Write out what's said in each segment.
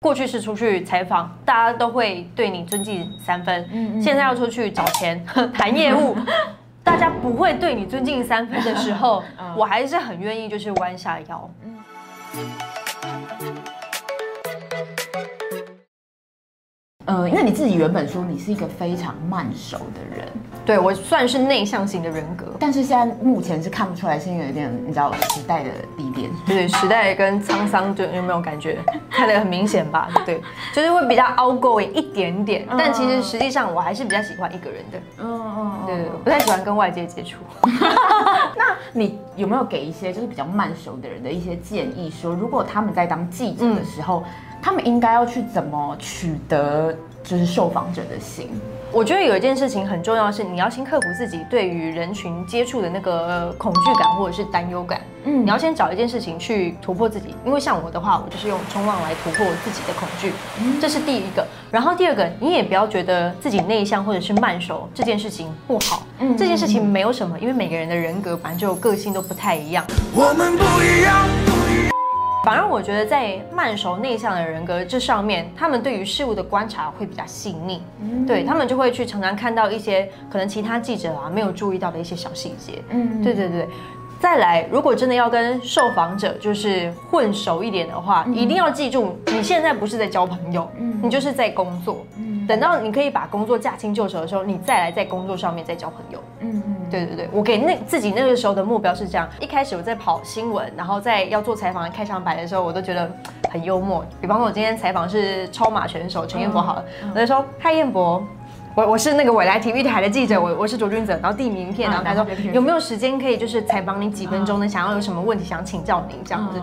过去是出去采访，大家都会对你尊敬三分。嗯，现在要出去找钱 谈业务，大家不会对你尊敬三分的时候，我还是很愿意就是弯下腰。呃，因为你自己原本说你是一个非常慢熟的人，对，我算是内向型的人格，但是现在目前是看不出来，是因为有点你知道时代的历练，对，时代跟沧桑，就有没有感觉？看得很明显吧？对，就是会比较 outgoing 一点点，但其实实际上我还是比较喜欢一个人的，嗯嗯，对对，不太喜欢跟外界接触。那你有没有给一些就是比较慢熟的人的一些建议，说如果他们在当记者的时候？嗯他们应该要去怎么取得就是受访者的心？我觉得有一件事情很重要是，你要先克服自己对于人群接触的那个恐惧感或者是担忧感。嗯，你要先找一件事情去突破自己，因为像我的话，我就是用冲浪来突破自己的恐惧。嗯，这是第一个。然后第二个，你也不要觉得自己内向或者是慢熟这件事情不好。嗯，这件事情没有什么，因为每个人的人格反正就个性都不太一样。我们不一样。反而我觉得，在慢熟内向的人格这上面，他们对于事物的观察会比较细腻，嗯、对他们就会去常常看到一些可能其他记者啊没有注意到的一些小细节。嗯，对对对。再来，如果真的要跟受访者就是混熟一点的话，嗯、一定要记住，你现在不是在交朋友，嗯、你就是在工作。嗯，等到你可以把工作驾轻就熟的时候，你再来在工作上面再交朋友。嗯。对对对，我给那自己那个时候的目标是这样。一开始我在跑新闻，然后在要做采访的开场白的时候，我都觉得很幽默。比方说，我今天采访是超马选手陈彦博，好了，我就说嗨，彦博。我我是那个未来体育台的记者，我我是卓君泽，然后递名片，然后他说有没有时间可以就是采访你几分钟呢？想要有什么问题想请教您这样子，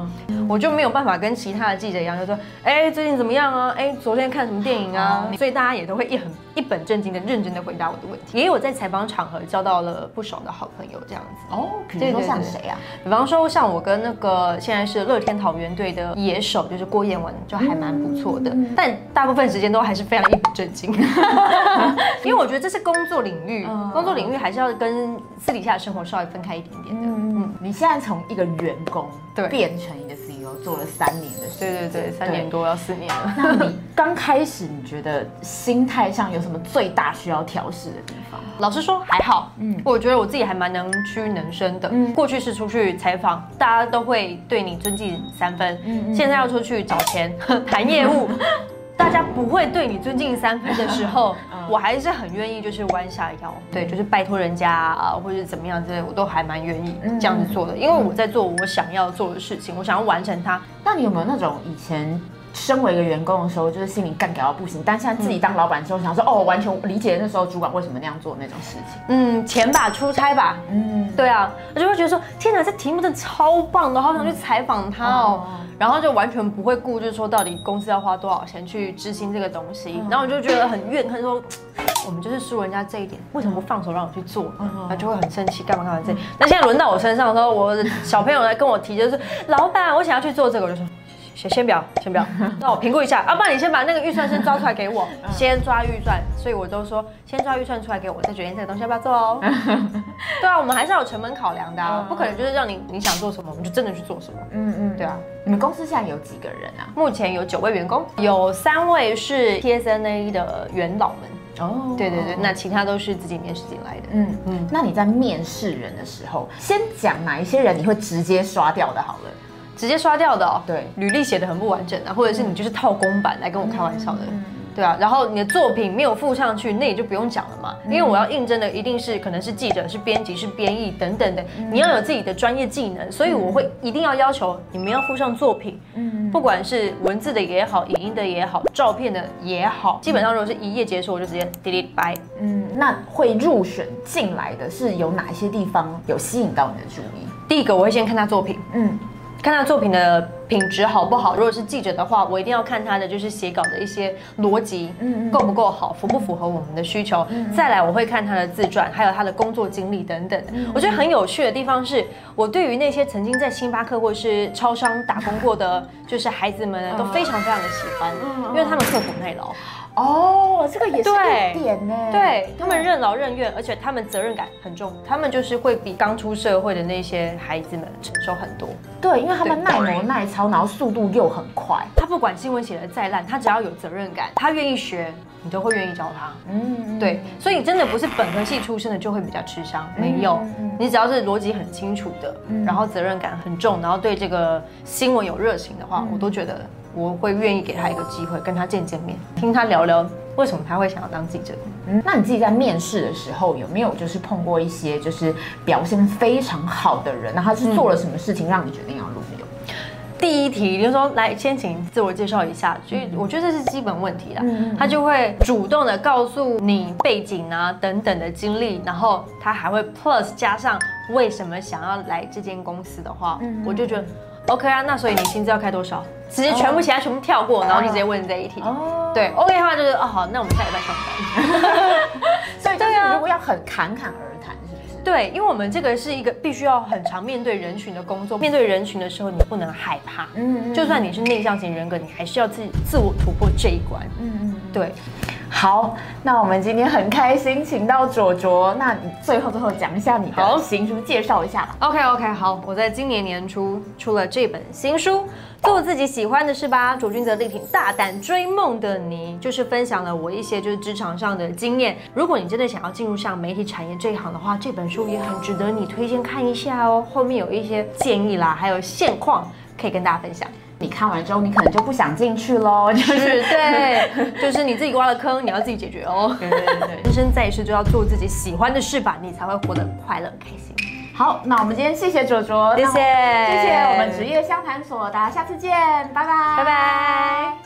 我就没有办法跟其他的记者一样，就说哎最近怎么样啊？哎昨天看什么电影啊？所以大家也都会一很一本正经的认真的回答我的问题。也有在采访场合交到了不少的好朋友这样子哦，比如说像谁啊？比方说像我跟那个现在是乐天桃园队的野手，就是郭彦文，就还蛮不错的，但大部分时间都还是非常一本正经。因为我觉得这是工作领域，工作领域还是要跟私底下的生活稍微分开一点点的。嗯，你现在从一个员工对变成一个 CEO 做了三年的时间，对对对，三年多要四年了。那你刚开始你觉得心态上有什么最大需要调试的地方？老实说还好，嗯，我觉得我自己还蛮能屈能伸的。嗯，过去是出去采访，大家都会对你尊敬三分。嗯，现在要出去找钱 谈业务。大家不会对你尊敬三分的时候，我还是很愿意就是弯下腰，对，就是拜托人家啊，或者怎么样之类，我都还蛮愿意这样子做的，因为我在做我想要做的事情，我想要完成它。那你有没有那种以前身为一个员工的时候，就是心里干掉到不行，但现在自己当老板之后，想说哦，完全理解那时候主管为什么那样做那种事情？嗯，钱吧，出差吧，嗯，对啊，我就会觉得说，天哪，这题目真的超棒的，好想去采访他哦。然后就完全不会顾，就是说到底公司要花多少钱去执行这个东西，然后我就觉得很怨恨，说我们就是输人家这一点，为什么不放手让我去做？然后就会很生气，干嘛干嘛这？那现在轮到我身上的时候，我小朋友来跟我提，就是老板，我想要去做这个，我就说。先先不要，先不要，让我评估一下。啊，不然你先把那个预算先抓出来给我，先抓预算。所以我都说，先抓预算出来给我，再决定这个东西要不要做哦。对啊，我们还是要有成本考量的啊，不可能就是让你你想做什么，我们就真的去做什么。嗯嗯，对啊。你们公司现在有几个人啊？目前有九位员工，有三位是 TSNA 的元老们。哦，对对对，那其他都是自己面试进来的。嗯嗯，那你在面试人的时候，先讲哪一些人你会直接刷掉的？好了。直接刷掉的哦，对，履历写的很不完整啊，或者是你就是套公版来跟我开玩笑的，对啊，然后你的作品没有附上去，那也就不用讲了嘛，因为我要应征的一定是可能是记者、是编辑、是编译等等的，你要有自己的专业技能，所以我会一定要要求你们要附上作品，嗯，不管是文字的也好，影音的也好，照片的也好，基本上如果是一页结束，我就直接 delete bye。嗯，那会入选进来的是有哪些地方有吸引到你的注意？第一个我会先看他作品，嗯。看他作品的品质好不好？如果是记者的话，我一定要看他的就是写稿的一些逻辑，嗯，够不够好，符不符合我们的需求。再来，我会看他的自传，还有他的工作经历等等。我觉得很有趣的地方是，我对于那些曾经在星巴克或是超商打工过的，就是孩子们呢，都非常非常的喜欢，因为他们刻苦耐劳。哦，这个也是一点呢。对，他们任劳任怨，而且他们责任感很重，他们就是会比刚出社会的那些孩子们承受很多。对，因为他们耐磨耐操，然后速度又很快。他不管新闻写的再烂，他只要有责任感，他愿意学，你都会愿意教他。嗯，对，所以真的不是本科系出身的就会比较吃香，没有，你只要是逻辑很清楚的，然后责任感很重，然后对这个新闻有热情的话，我都觉得。我会愿意给他一个机会，跟他见见面，听他聊聊为什么他会想要当记者。嗯，那你自己在面试的时候有没有就是碰过一些就是表现非常好的人？那他是做了什么事情让你决定要录用？嗯、第一题，你就说来先请自我介绍一下，所以我觉得这是基本问题啦。嗯、他就会主动的告诉你背景啊等等的经历，然后他还会 plus 加上为什么想要来这间公司的话，嗯、我就觉得。OK 啊，那所以你薪资要开多少？直接全部其他全部跳过，然后就直接问这一题。哦，对，OK 的话就是哦好，那我们下礼拜上班。所以对啊，如果要很侃侃而？对，因为我们这个是一个必须要很常面对人群的工作，面对人群的时候你不能害怕。嗯，就算你是内向型人格，你还是要自己自我突破这一关。嗯嗯，对。好，那我们今天很开心，请到卓卓。那你最后最后讲一下你的新书，介绍一下吧。OK OK，好，我在今年年初出了这本新书，做自己喜欢的事吧。卓君泽力挺大胆追梦的你，就是分享了我一些就是职场上的经验。如果你真的想要进入像媒体产业这一行的话，这本书也很值得你推荐看一下哦。后面有一些建议啦，还有现况可以跟大家分享。你看完之后，你可能就不想进去喽。就是 对，就是你自己挖了坑，你要自己解决哦。对对对对，人生在世就要做自己喜欢的事吧，你才会活得快乐开心。好，那我们今天谢谢卓卓，谢谢谢谢我们职业相谈所，大家下次见，拜拜，拜拜。